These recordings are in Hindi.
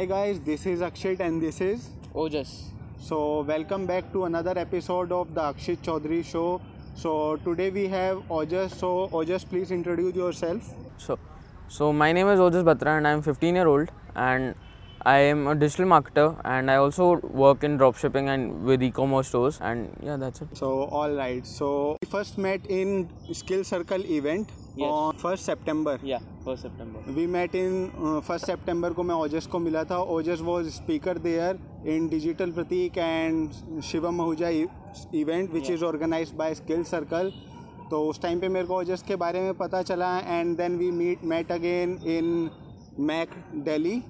Hi guys, this is Akshit and this is Ojas. so welcome back to another episode of the Akshit Chaudhary show. So today we have Ojas. So Ojas, please introduce yourself. So, so my name is Ojas Batra and I am 15 year old and I am a digital marketer and I also work in dropshipping and with e-commerce stores and yeah that's it. So all right. So we first met in Skill Circle event Yes. on first September. Yeah, first September. We we met in first सितंबर को मैं ओजस को मिला था Ojas was speaker there in digital Prateek and Shivam Ahuja event which is organised by skill circle तो उस टाइम पे मेरे को ओजस के बारे में पता चला and then we meet met again in Mac Delhi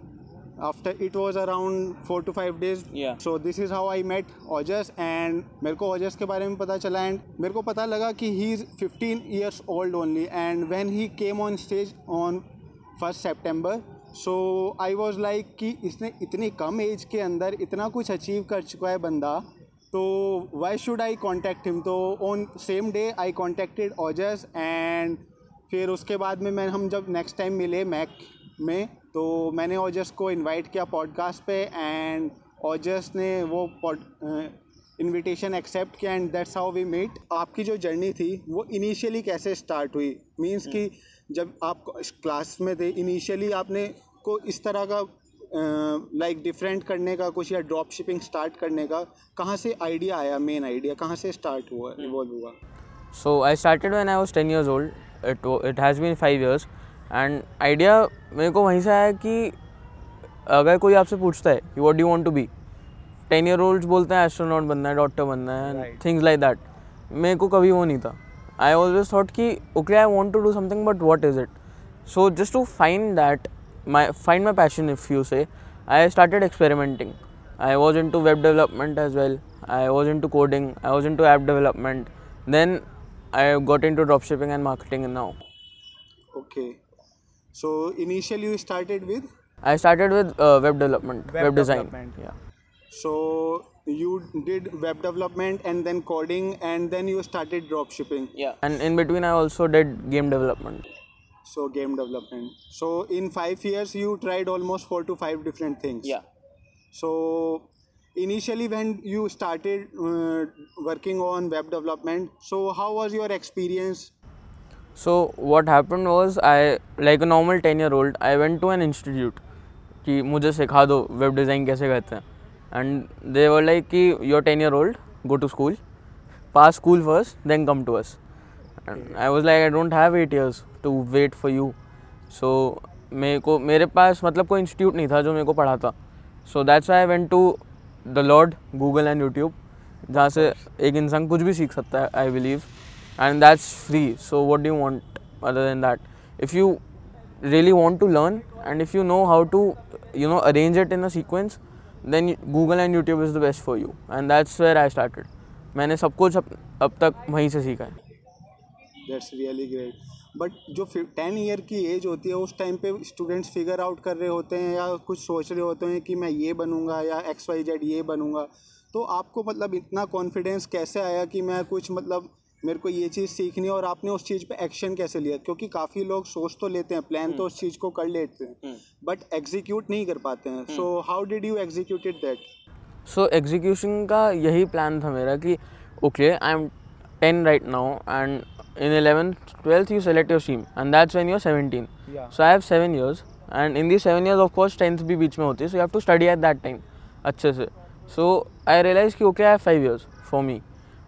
after it was around four to five days Yeah. So this is how I met Ojas and मेरे को ओजस के बारे में पता चला एंड मेरे को पता लगा कि he is fifteen years old only and when he came on stage on first September so I was like कि इसने इतनी कम एज के अंदर इतना कुछ अचीव कर चुका है बंदा तो why should I contact him तो on same day I contacted Ojas and फिर उसके बाद में मैं हम जब नेक्स्ट टाइम मिले मैक में तो मैंने ओजस को इनवाइट किया पॉडकास्ट पे एंड ओजस ने वो पॉड इनविटेशन एक्सेप्ट किया and that's how we meet आपकी जो जर्नी थी वो इनिशियली कैसे स्टार्ट हुई? मींस कि जब आप क्लास में थे इनिशियली आपने को इस तरह का लाइक uh, डिफरेंट like करने का कुछ या ड्रॉप शिपिंग स्टार्ट करने का कहाँ से आइडिया आया मेन आइडिया कहाँ से स्टार्ट हुआ इवॉल्व हुआ? So I started when I was 10 years old. It wa- it has been five idea मेरे को वहीं से आया कि अगर कोई आपसे पूछता है कि what do want to be ten year old बोलते हैं एस्ट्रोनॉट बनना है डॉक्टर बनना है थिंग्स लाइक दैट मेरे को कभी वो नहीं था आई ऑलवेज थॉट कि okay I want to do something but what is it so just to find that my find my passion if you say I started experimenting I was into web I was into web development as well. I was into coding. I was into app development. Then I got into dropshipping and marketing now. Okay So initially you started with? I started with uh, web development, web, web design. Development. Yeah. So you did web development and then coding and then you started drop shipping. Yeah. And in between I also did game development. So game development. So in 5 years you tried almost 4 to 5 different things. Yeah. So initially when you started uh, working on web development so how was your experience So, what happened was, I, like a normal 10 year old I went to an institute कि मुझे सिखा दो वेब डिज़ाइन कैसे करते हैं। एंड दे वर लाइक कि your ten year old go to school pass school first then come to us and I was like I don't have eight years to wait for you so मेरे को, मेरे पास मतलब कोई इंस्टीट्यूट नहीं था जो मेरे को पढ़ाता so that's I went to the lord Google and YouTube जहाँ से एक इंसान कुछ भी सीख सकता है I believe and that's free so what do you want other than that if you really want to learn and if you know how to you know arrange it in a sequence then google and youtube is the best for you and that's where i started मैंने सब कुछ अब, अब तक वहीं से सीखा है दैट्स रियली ग्रेट बट जो टेन ईयर की एज होती है उस टाइम पे स्टूडेंट्स फिगर आउट कर रहे होते हैं या कुछ सोच रहे होते हैं कि मैं ये बनूँगा या एक्स वाई जेड ये बनूँगा तो आपको मतलब इतना कॉन्फिडेंस कैसे आया कि मैं कुछ मतलब मेरे को ये चीज़ सीखनी है और आपने उस चीज़ पे एक्शन कैसे लिया? क्योंकि काफ़ी लोग सोच तो लेते हैं प्लान तो उस चीज़ को कर लेते हैं बट एग्जीक्यूट नहीं कर पाते हैं। So how did you executed that so execution का यही प्लान था मेरा कि okay I am ten right now and in eleven twelfth you select your stream and that's when you are seventeen so I have seven years and in the seven years of course tenth भी बीच में होती है so you have to study at that time अच्छे से। सो आई रियलाइज़ कि okay I have five years for me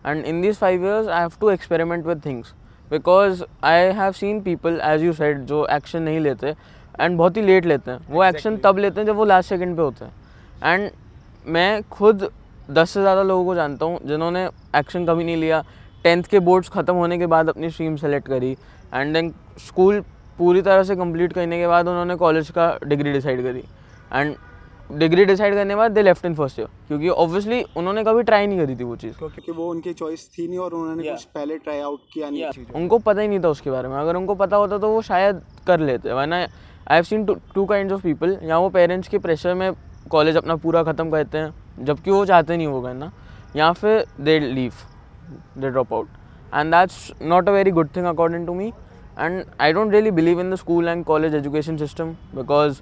and in this five years I have to experiment with things because I have seen people as you said जो एक्शन नहीं लेते एंड बहुत ही लेट लेते हैं। वो एक्शन तब लेते हैं जब वो लास्ट सेकंड पे होते हैं। एंड मैं खुद दस से ज़्यादा लोगों को जानता हूँ जिन्होंने एक्शन कभी नहीं लिया। टेंथ के बोर्ड्स ख़त्म होने के बाद अपनी स्ट्रीम सेलेक्ट करी। एंड देन स्कूल पूरी तरह से कंप्लीट करने के बाद उन्होंने कॉलेज का डिग्री डिसाइड करी। एंड डिग्री डिसाइड करने के बाद they left in first year क्योंकि ऑब्वियसली उन्होंने कभी ट्राई नहीं करी थी वो चीज़। क्योंकि वो उनकी चॉइस थी नहीं और उन्होंने कुछ पहले ट्राई आउट किया नहीं चीज़ों उनको पता ही नहीं था उसके बारे में। अगर उनको पता होता तो वो शायद कर लेते। वरना I have seen two kind of people या वो पेरेंट्स के प्रेशर में कॉलेज अपना पूरा ख़त्म करते हैं जबकि वो चाहते नहीं वो करना। या फिर they leave they drop out and that's not a very good thing according to me and I don't really believe in the school and college education system because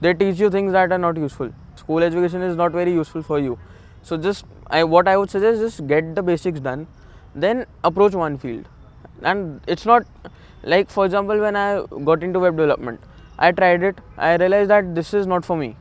they teach you things that are not useful school education is not very useful for you so just I, what i would suggest is just get the basics done then approach one field and it's not like for example when i got into web development i tried it i realized that this is not for me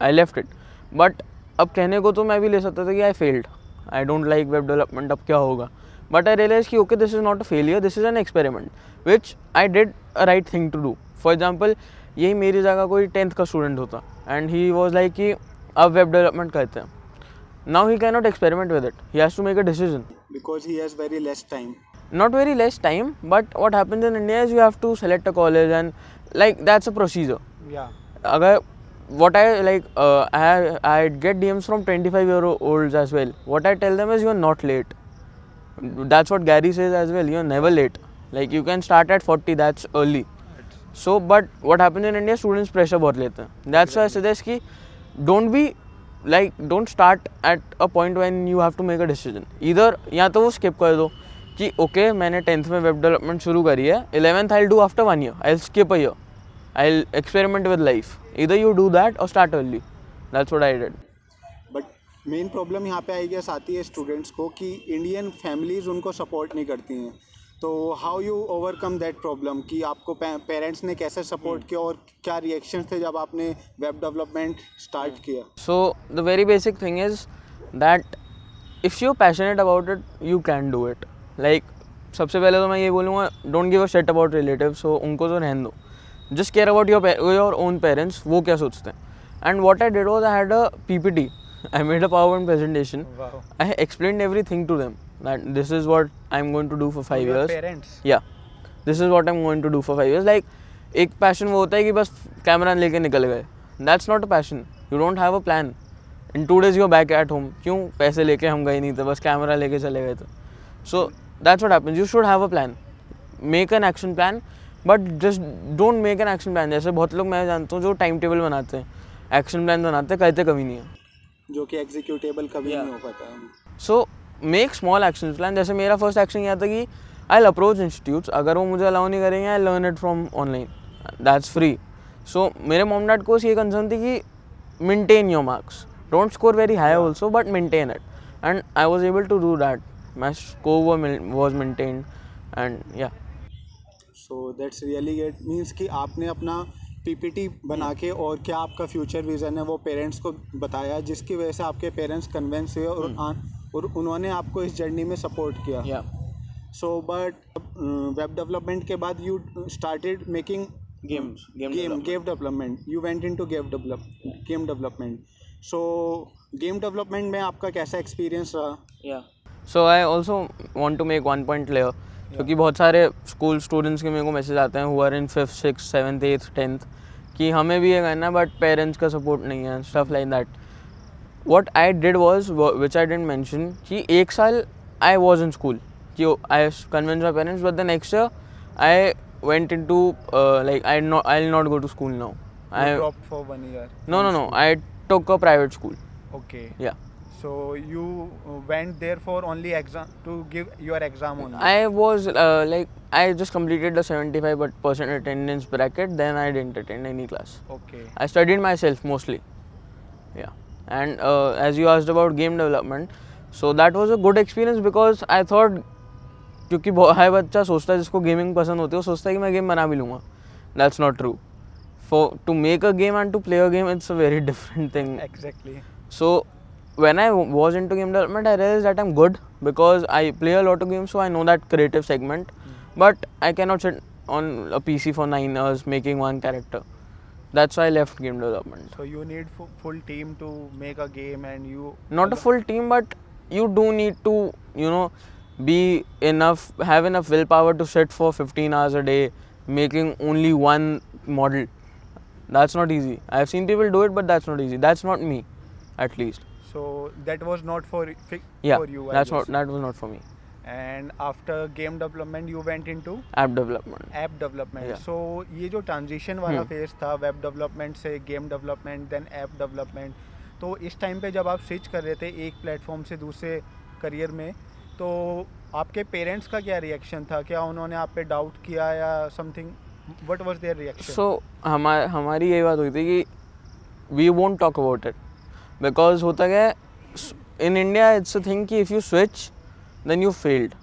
i left it but अब कहने को तो मैं भी ले सकता था कि I failed I don't like web development अब क्या होगा बट आई रियलाइज कि okay this is not a failure this is an experiment which I did a right thing to do for example यही मेरी जगह कोई टेंथ का स्टूडेंट होता। एंड ही वॉज़ लाइक कि अब वेब डेवलपमेंट करते हैं। Now he can not experiment with it he has to make a decision because he has very less time not very less time but what happens in India is you have to select a college and like that's a procedure अगर what I like I get the aims from twenty five year old age well what I tell them is you are not late that's what Gary says as well you are never late like you can start at forty that's early so but what happens in india students pressure बहुत लेते हैं। That's why i suggest कि don't be like don't start at a point when you have to make a decision इधर या तो वो skip कर दो कि ओके okay, मैंने टेंथ में वेब डेवलपमेंट शुरू करी है eleventh I do after one year I skip a year I experiment with life इधर यू डू दैट और start early that's what I did but main problem यहाँ पे आई गेस आती है स्टूडेंट्स को कि इंडियन फैमिलीज़ उनको सपोर्ट नहीं करती हैं। तो how you overcome that problem कि आपको पेरेंट्स ने कैसे सपोर्ट किया और क्या रिएक्शन थे जब आपने वेब डेवलपमेंट स्टार्ट किया? So the very basic thing is that if you passionate about it you can do it like सबसे पहले तो मैं ये बोलूँगा don't give a shit about relative so उनको तो रहन दो। Just care about your your own parents वो क्या सोचते हैं? And what I did was I had a P P T made a power point presentation I explain every thing to them that this is what I'm going to do for five Your years. parents? Yeah, this is what I'm going to do for five years. Like एक पैशन वो होता है कि बस कैमरा लेके निकल गए। That's not a passion you don't have a plan in two days you're back at home क्यों पैसे लेके हम गए नहीं थे? बस कैमरा लेके चले गए थे। So that's what happens you should have a plan make an action plan but just don't make an action plan जैसे बहुत लोग मैं जानता हूँ जो टाइम टेबल बनाते हैं। एक्शन प्लान बनाते हैं कहते कभी नहीं है। जो कि एग्जीक्यूटेबल कभी Yeah. नहीं हो पाता। है so make small action plan जैसे मेरा फ़र्स्ट एक्शन यह था कि आई अप्रोच इंस्टीट्यूट्स अगर वो मुझे अलाउ नहीं करेंगे I learn it from online that's free so मेरे मॉम डैड को ये कंसर्न थी कि maintain your marks don't score very high also but maintain it and I was able to do that my score was maintain and या so that's really great means कि आपने अपना पीपीटी बना के और क्या आपका फ्यूचर विज़न है वो पेरेंट्स को बताया जिसकी वजह से आपके पेरेंट्स कन्वेंस हुए और हम्म। आ- और उन्होंने आपको इस जर्नी में सपोर्ट किया। सो बट वेब डेवलपमेंट के बाद you started making games game game development you went into game develop game development so game development में आपका कैसा एक्सपीरियंस रहा? या so I also want to make one point clear क्योंकि बहुत सारे स्कूल स्टूडेंट्स के मेरे को मैसेज आते हैं who are in fifth six seventh eighth tenth कि हमें भी ये करना है बट पेरेंट्स का सपोर्ट नहीं है stuff like that what I did was which I didn't mention कि एक साल आई वॉज़ इन स्कूल कि I convince my parents but the next year I went into like I not I will not go to school now I dropped for one year. No no no I took a private school okay. या so you uh, went there for only exam to give your exam only I was uh, like I just completed the 75 but percent attendance bracket. Then I didn't attend any class. okay I studied myself mostly. Yeah, and uh, as you asked about game development, so that was a good experience because I thought क्योंकि हर बच्चा सोचता है जिसको गेमिंग पसंद होती है वो सोचता है कि मैं गेम बना भी लूँगा that's not true for to make a game and to play a game it's a very different thing exactly so when I was into game development, I realized that I'm good because I play a lot of games, so I know that creative segment. Hmm. But I cannot sit on a PC for nine hours making one character. That's why I left game development. so you need fu- full team to make a game and you Not a full team, but you do need to, you know, be enough, have enough willpower to sit for 15 hours a day making only one model. That's not easy. I've seen people do it, but that's not easy. That's not me, at least. So that was not for Yeah, for you I that's guess. not that was not for me. and after game development you went into App development. App development so ये जो ट्रांजिशन वाला Hmm. फ़ेज़ था वेब डेवलपमेंट से game development then app development तो इस टाइम पे जब आप स्विच कर रहे थे एक प्लेटफॉर्म से दूसरे करियर में तो आपके पेरेंट्स का क्या रिएक्शन था क्या उन्होंने आप पे डाउट किया या something what was their reaction so हमारे हमारी यही बात हुई थी कि we won't talk about it because hota क्या है in India it's a thing कि if you switch then you failed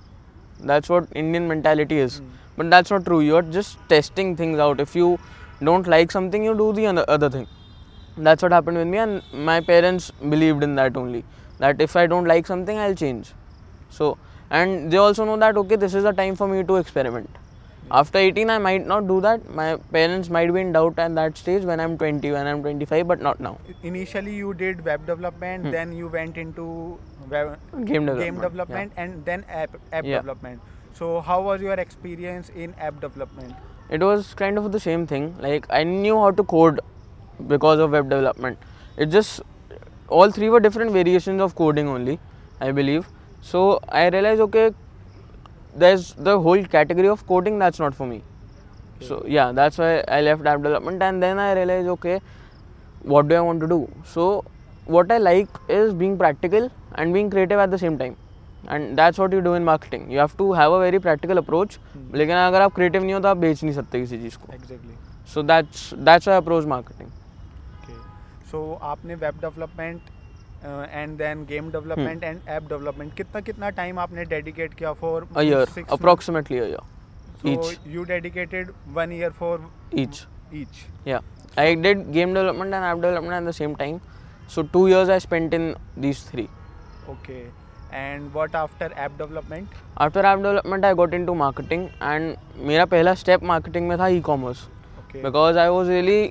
that's what Indian mentality is but that's not true you're just testing things out if you don't like something you do the other- other thing that's what happened with me and my parents believed in that only that if i don't like something i'll change so and they also know that okay this is the time for me to experiment after 18 i might not do that. My parents might be in doubt at that stage when i'm 20 when i'm 25 but not now. Initially, you did web development, hmm. then you went into web, game development, game development, and then app, app Yeah. development. So, how was your experience in app development? it was kind of the same thing. Like i knew how to code because of web development. It just all three were different variations of coding only i believe. So i realized okay there's the whole category of coding that's not for me Okay. so yeah that's why i left app development and then i realized okay what do i want to do so what i like is being practical and being creative at the same time and that's what you do in marketing you have to have a very practical approach लेकिन अगर आप creative नहीं हो तो आप बेच नहीं सकते किसी चीज़ को Exactly. so that's that's why I approach marketing Okay. So, आपने web development and then game development and app development कितना कितना टाइम आपने डेडिकेट किया for year approximately year each you dedicated 1 year for each each या I did game development and app development at the same time so 2 years I spent in these 3 okay and what after app development after app development I got into marketing and मेरा पहला स्टेप मार्केटिंग में था e-commerce because I was really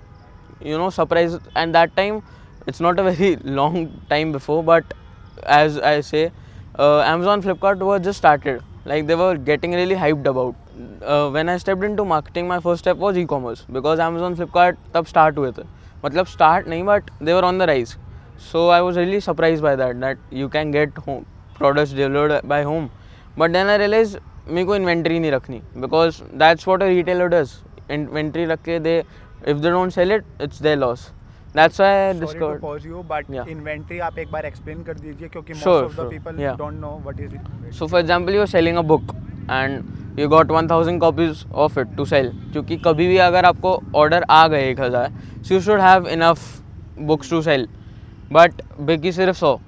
you know surprise and that time it's not a very long time before but as I say Amazon Flipkart was just started like they were getting really hype about when I step into marketing my first step was e-commerce because Amazon Flipkart तब स्टार्ट हुए थे. मतलब स्टार्ट नहीं but they were on the rise so I was really surprise by that that you can get home products delivered by home but then I realize मेरे को इन्वेंट्री नहीं रखनी because that's what a retailer does inventory रख के they if they don't sell it it's they loss that's why pause you, but Yeah. inventory आप एक बार explain कर दीजिए क्योंकि most Sure, of the sure. people Yeah. don't know what is it. So for example, you're selling a book and you got 1000 copies of it to sell. क्योंकि कभी भी अगर आपको order आ गए एक हज़ार so you should have enough books to sell. But बिकी सिर्फ़ 100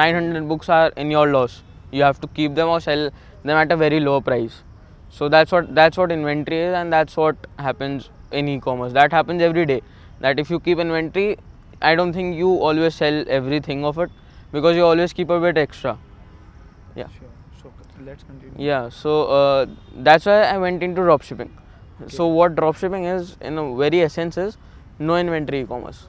900 books are in your loss. You have to keep them or sell them at a very low price. So that's what that's what inventory is and that's what happens in e-commerce. That happens every day. That if you keep inventory, I don't think you always sell everything of it because you always keep a bit extra. Yeah. Sure. So let's continue. Yeah, so uh, that's why I went into dropshipping. So what dropshipping is, in a very essence, is no inventory e-commerce.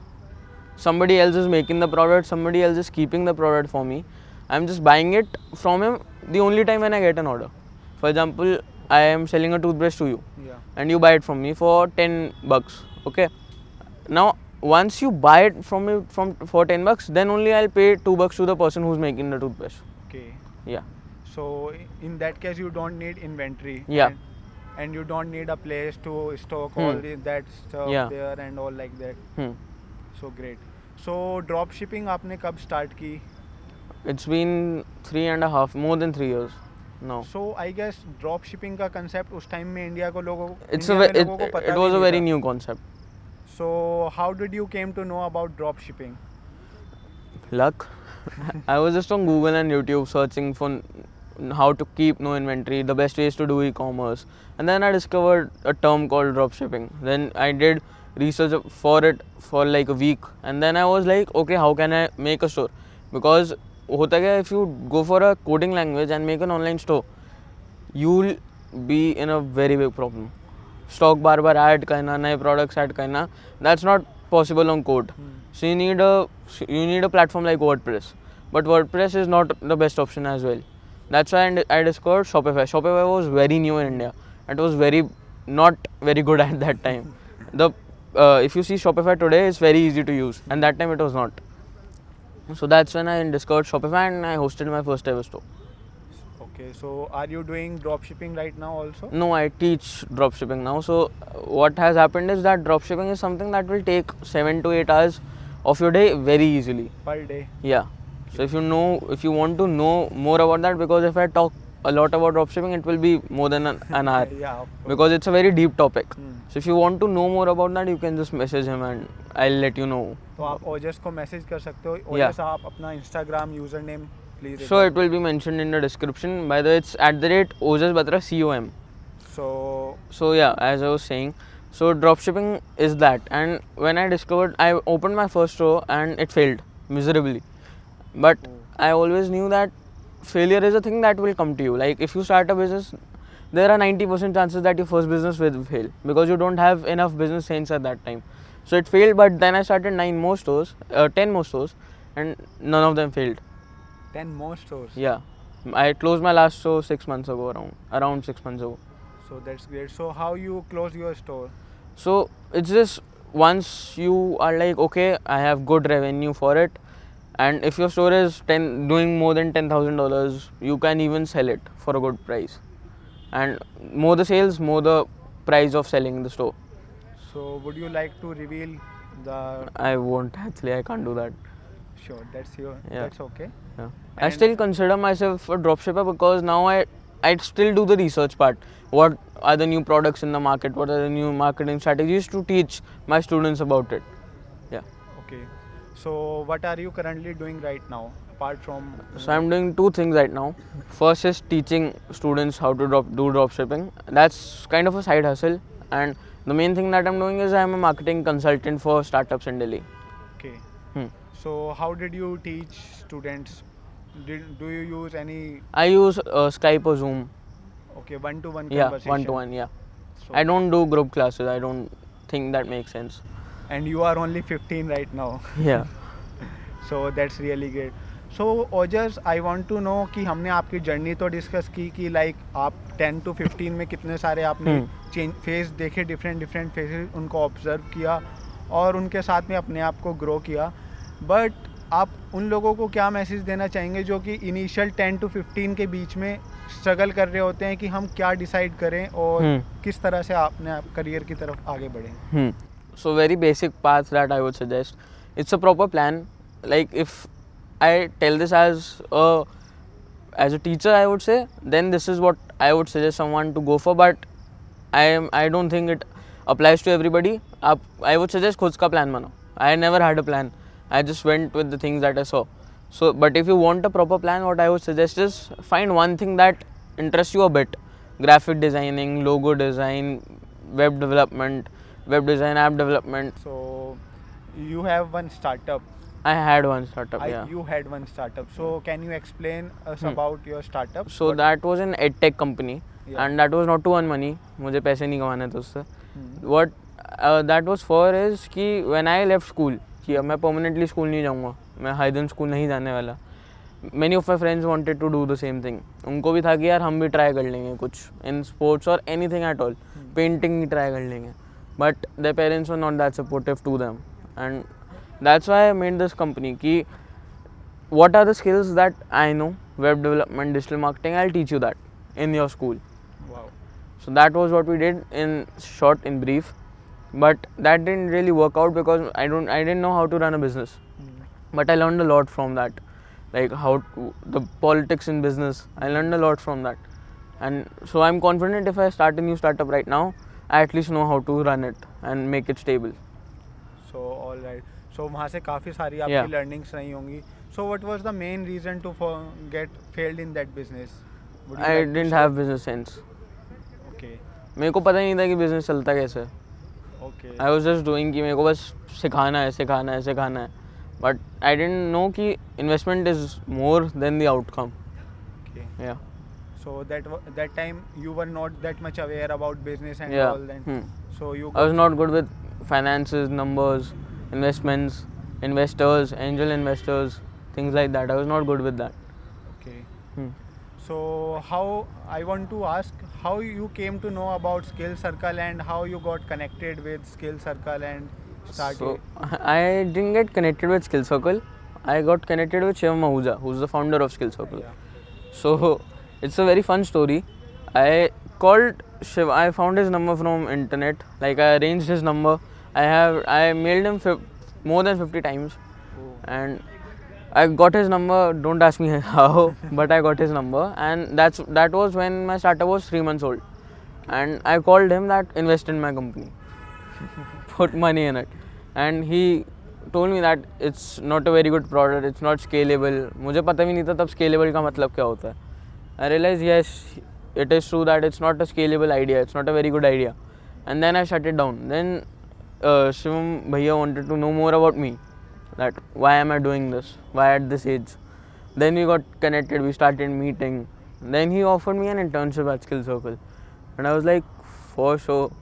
Somebody else is making the product, somebody else is keeping the product for me. I'm just buying it from him the only time when I get an order. For example, I am selling a toothbrush to you, Yeah. and you buy it from me for 10 bucks. Okay. Now, once you buy it from me from for 10 bucks, then only I'll pay 2 bucks to the person who's making the toothbrush. Okay. Yeah. So in that case, you don't need inventory. Yeah. And, and you don't need a place to stock Hmm. all the, that stuff Yeah. there and all like that. Hmm. So great. So drop shipping आपने कब start की? It's been three and a half, more than three years now. So I guess drop shipping का concept उस time में इंडिया को लोगों It's a में it, it was a very new concept. So how did you came to know about drop shipping? Luck. I was just on Google and YouTube searching for n- how to keep no inventory, the best ways to do e-commerce, and then I discovered a term called dropshipping. Then I did research for it for like a week, and then I was like, okay, how can I make a store? Because होता क्या है, if you go for a coding language and make an online store, you'll be in a very big problem. Stock बार बार ऐड करना नए प्रोडक्ट्स ऐड करना that's not possible on code so you need you need a platform like WordPress but WordPress is not the best option as well that's why I I discover Shopify Shopify was very new in India and was very not very good at that time the if you see Shopify today is very easy to use and that time it was not so that's when I discovered Shopify and I hosted my first time store Okay, so are you doing drop shipping right now also? No, I teach dropshipping now. So uh, what has happened is that dropshipping is something that will take seven to eight hours of your day very easily. Per day. Yeah. So if you know, if you want to know more about that, because if I talk a lot about dropshipping, it will be more than an, an hour Yeah, because it's a very deep topic. Hmm. So if you want to know more about that, you can just message him and I'll let you know. तो आप ओजस को मैसेज कर सकते हो ओजस आप अपना Instagram user name please? It will be mentioned in the description. By the way, it's at the rate Ojas Batra com. So. So yeah, as I was saying, so dropshipping is that. And when I discovered, I opened my first store and it failed miserably. But mm. I always knew that failure is a thing that will come to you. Like if you start a business, there are 90% chances that your first business will fail because you don't have enough business sense at that time. So it failed, but then I started nine more stores, uh, 10 more stores, and none of them failed. 10 more stores Yeah, I closed my last store six months ago, around around six months ago. so that's great so how you close your store So it's just once you are like, okay, I have good revenue for it, and if your store is ten doing more than ten thousand dollars, you can even sell it for a good price, and more the sales, more the price of selling the store. so would you like to reveal the I won't actually, I can't do that. Sure that's your Yeah. that's okay Yeah. I still consider myself a dropshipper because now I I still do the research part. What are the new products in the market? What are the new marketing strategies to teach my students about it? Yeah. okay so what are you currently doing right now apart from So I'm doing two things right now. First is teaching students how to drop, do drop shipping. That's kind of a side hustle. And the main thing that I'm doing is I'm a marketing consultant for startups in Delhi. Hmm. so how did you teach students did, do you use any I use uh, Skype or Zoom. okay one to one Yeah, conversation one to one. Yeah. So- I don't do group classes. I don't think that makes sense. and you are only 15 right now Yeah. So that's really great so Ojas I want to know कि हमने आपकी जर्नी तो डिस्कस की कि लाइक आप 10 टू 15 में कितने सारे आपने हम्म। चेंज फेस देखे डिफरेंट डिफरेंट फेसेस उनको ऑब्ज़र्व किया और उनके साथ में अपने आप को ग्रो किया बट आप उन लोगों को क्या मैसेज देना चाहेंगे जो कि इनिशियल टेन टू फिफ्टीन के बीच में स्ट्रगल कर रहे होते हैं कि हम क्या डिसाइड करें और किस तरह से आपने आप करियर की तरफ़ आगे बढ़ें? So very basic path that I would suggest it's a proper plan like if I tell this as as a teacher I would say then this is what I would suggest someone to go for but I am I don't think it applies to everybody आप आई वुड सजेस्ट खुद का प्लान बनाओ. I never had a plan I just went with the things that I saw. So, but if you want a proper plan, what I would suggest is find one thing that interests you a bit. Graphic designing, logo design, web development, web design, app development. So you have one startup I had one startup, I, yeah. you had one startup. So can you explain us Hmm. about your startup? So What- that was an edtech company, Yeah. and that was not to earn money. मुझे पैसे नहीं कमाने थे उससे. Hmm. What uh, that was for is कि when I left school, कि अब मैं परमानेंटली स्कूल नहीं जाऊँगा। मैं हाईदन स्कूल नहीं जाने वाला। Many of my friends wanted to do the same thing उनको भी था कि यार हम भी ट्राई कर लेंगे कुछ इन स्पोर्ट्स और anything at all painting भी ट्राई कर लेंगे। But the parents are not that supportive to them and that's why I made this company कि what are the skills that I know web development digital marketing I teach you that in your school so that was what we did in short in brief But that didn't really work out because I don't, I didn't know how to run a business. Hmm. But I learned a lot from that, like how to, the politics in business. I learned a lot from that, and so I'm confident if I start a new startup right now, I at least know how to run it and make it stable. So all right. So वहाँ से काफ़ी सारी आपकी Yeah. learnings रही होंगी. So what was the main reason to for get failed in that business? Would you I like to didn't share? have business sense. Okay. मेरे को पता ही नहीं था कि बिजनेस चलता कैसे है Okay. I was just doing कि मेरे को बस सिखाना है सिखाना है सिखाना है बट आई डेंट नो कि investment is more than the outcome okay. या So that that time you were not that much aware about business and Yeah. all that. Hmm. So you. I was not good with finances numbers investments investors angel investors things like that i was not good with that Okay. Hmm. So how I want to ask how you came to know about Skill Circle and how you got connected with Skill Circle and started. so i didn't get connected with skill circle i got connected with shivam ahuja who's the founder of skill circle yeah. So it's a very fun story. I called Shiv. I found his number from internet. Like I arranged his number. I have I mailed him fif- more than 50 times, Oh. and I got his number. Don't ask me how, but I got his number, and that's that was when my startup was three months old, and I called him that invest in my company, put money in it, and he told me that it's not a very good product, it's not scalable. मुझे पता भी नहीं था तब scalable का मतलब क्या होता है. I realized yes, it is true that it's not a scalable idea, it's not a very good idea, and then I shut it down. Then uh, Shivam Bhaiya wanted to know more about me that why am I doing this? Why at this age? Then we got connected, we started meeting. Then he offered me an internship at Skill Circle. And I was like, for sure,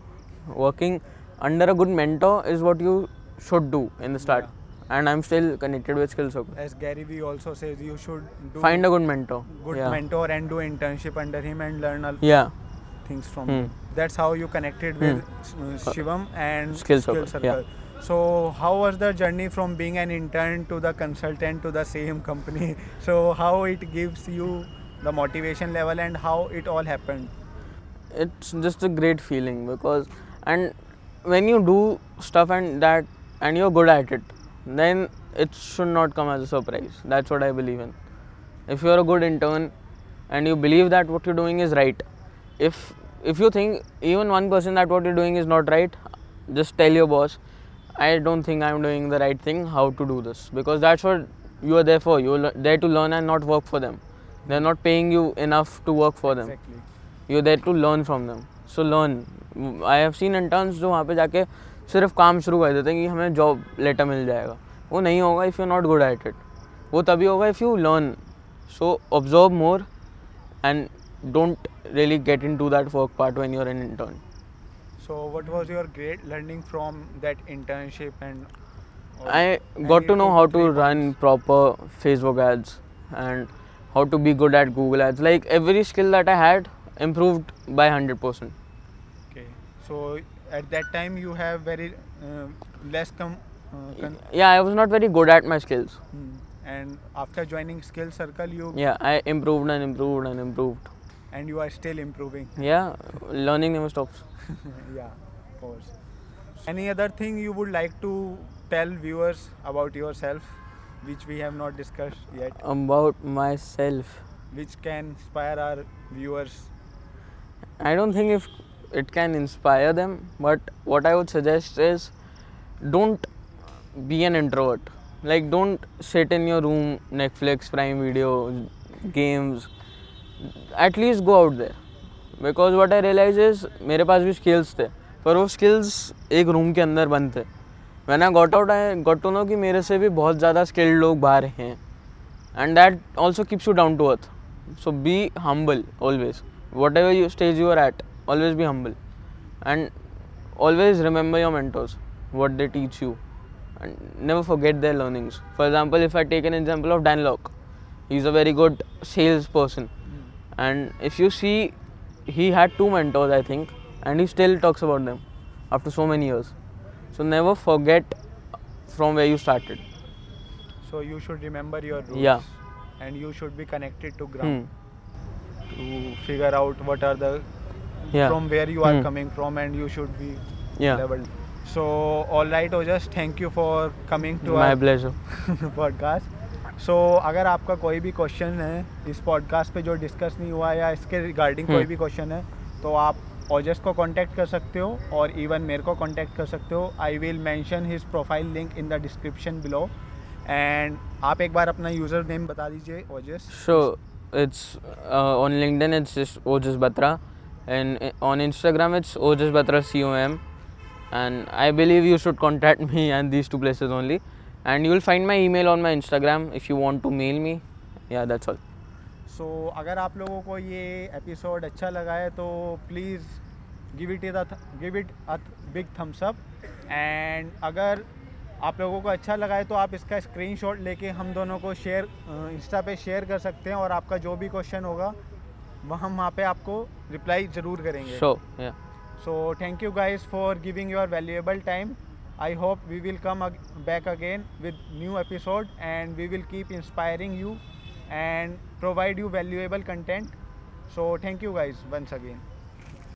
working under a good mentor is what you should do in the start. And I'm still connected with Skill Circle. As Gary Vee also says, you should do Find a good mentor. good yeah. mentor and do internship under him and learn a Yeah. things from Hmm. him. That's how you connected with uh, Shivam and Skill Circle, yeah. So how was the journey from being an intern to the consultant to the same company? So how it gives you the motivation level and how it all happened? it's just a great feeling because and when you do stuff and that and you're good at it then it should not come as a surprise that's what i believe in if you're a good intern and you believe that what you're doing is right if if you think even one person that what you're doing is not right just tell your boss I don't think I am doing the right thing how to do this because that's what you are there for you there to learn and not work for them they are not paying you enough to work for them you there to learn from them so learn I have seen intern जो वहाँ पर जाके सिर्फ़ काम शुरू कर देते हैं कि हमें जॉब लेटर मिल जाएगा। वो नहीं होगा if you not good at it वो तभी होगा if you learn so observe more and don't really get in to that work part when you're an intern So what was your great learning from that internship and? I got to know how to run proper Facebook ads and how to be good at Google ads. Like every skill that I had improved by 100%. Okay. So at that time you have very uh, less com. Uh, con- Yeah, I was not very good at my skills. Hmm. And after joining Skill Circle, you Yeah, I improved and improved and improved. And you are still improving. Yeah, learning never stops. yeah, of course. Any other thing you would like to tell viewers about yourself, which we have not discussed yet, About myself, which can inspire our viewers? I don't think if it can inspire them, but what I would suggest is don't be an introvert. Like, don't sit in your room, Netflix, Prime Video, games. At least go out there because what I realise मेरे पास भी स्किल्स थे, पर वो स्किल्स एक रूम के अंदर बंद थे। मैंने got out I got to know कि मेरे से भी बहुत ज़्यादा स्किल्ड लोग बाहर हैं। And that also keeps you down to earth so be humble always whatever you stage you at always be humble and always remember your mentors what they teach you and never forget their learnings for example if I take an example of Dan Lock he is a very good sales person and if you see he had two mentors i think and he still talks about them after so many years so never forget from where you started so you should remember your roots yeah. and you should be connected to ground hmm. to figure out what are the yeah. from where you are hmm. coming from and you should be yeah. leveled so all right ojas thank you for coming to my our pleasure podcast so so, अगर आपका कोई भी क्वेश्चन है इस पॉडकास्ट पे जो डिस्कस नहीं हुआ या इसके रिगार्डिंग कोई हम्म। भी क्वेश्चन है तो आप ओजस को कांटेक्ट कर सकते हो और इवन मेरे को कांटेक्ट कर सकते हो। I will mention his profile link in the description below and आप एक बार अपना यूज़र नेम बता दीजिए Ojas so it's on on इट्स it's just Ojas Batra, and i- on Instagram it's Ojas Batra com, and I believe you should contact me and these two places only, and you will find my email on my Instagram if you want to mail me. Yeah, that's all. सो अगर आप लोगों को ये एपिसोड अच्छा लगा है तो please give it the give it a big thumbs up and अगर आप लोगों को अच्छा लगा है तो आप इसका स्क्रीनशॉट लेके हम दोनों को शेयर इंस्टा पे शेयर कर सकते हैं और आपका जो भी क्वेश्चन होगा वह हम वहाँ पे आपको रिप्लाई ज़रूर करेंगे so thank you thank for giving your valuable your valuable time. I hope we will come ag- back again with new episode and we will keep inspiring you and provide you valuable content. So thank you guys once again.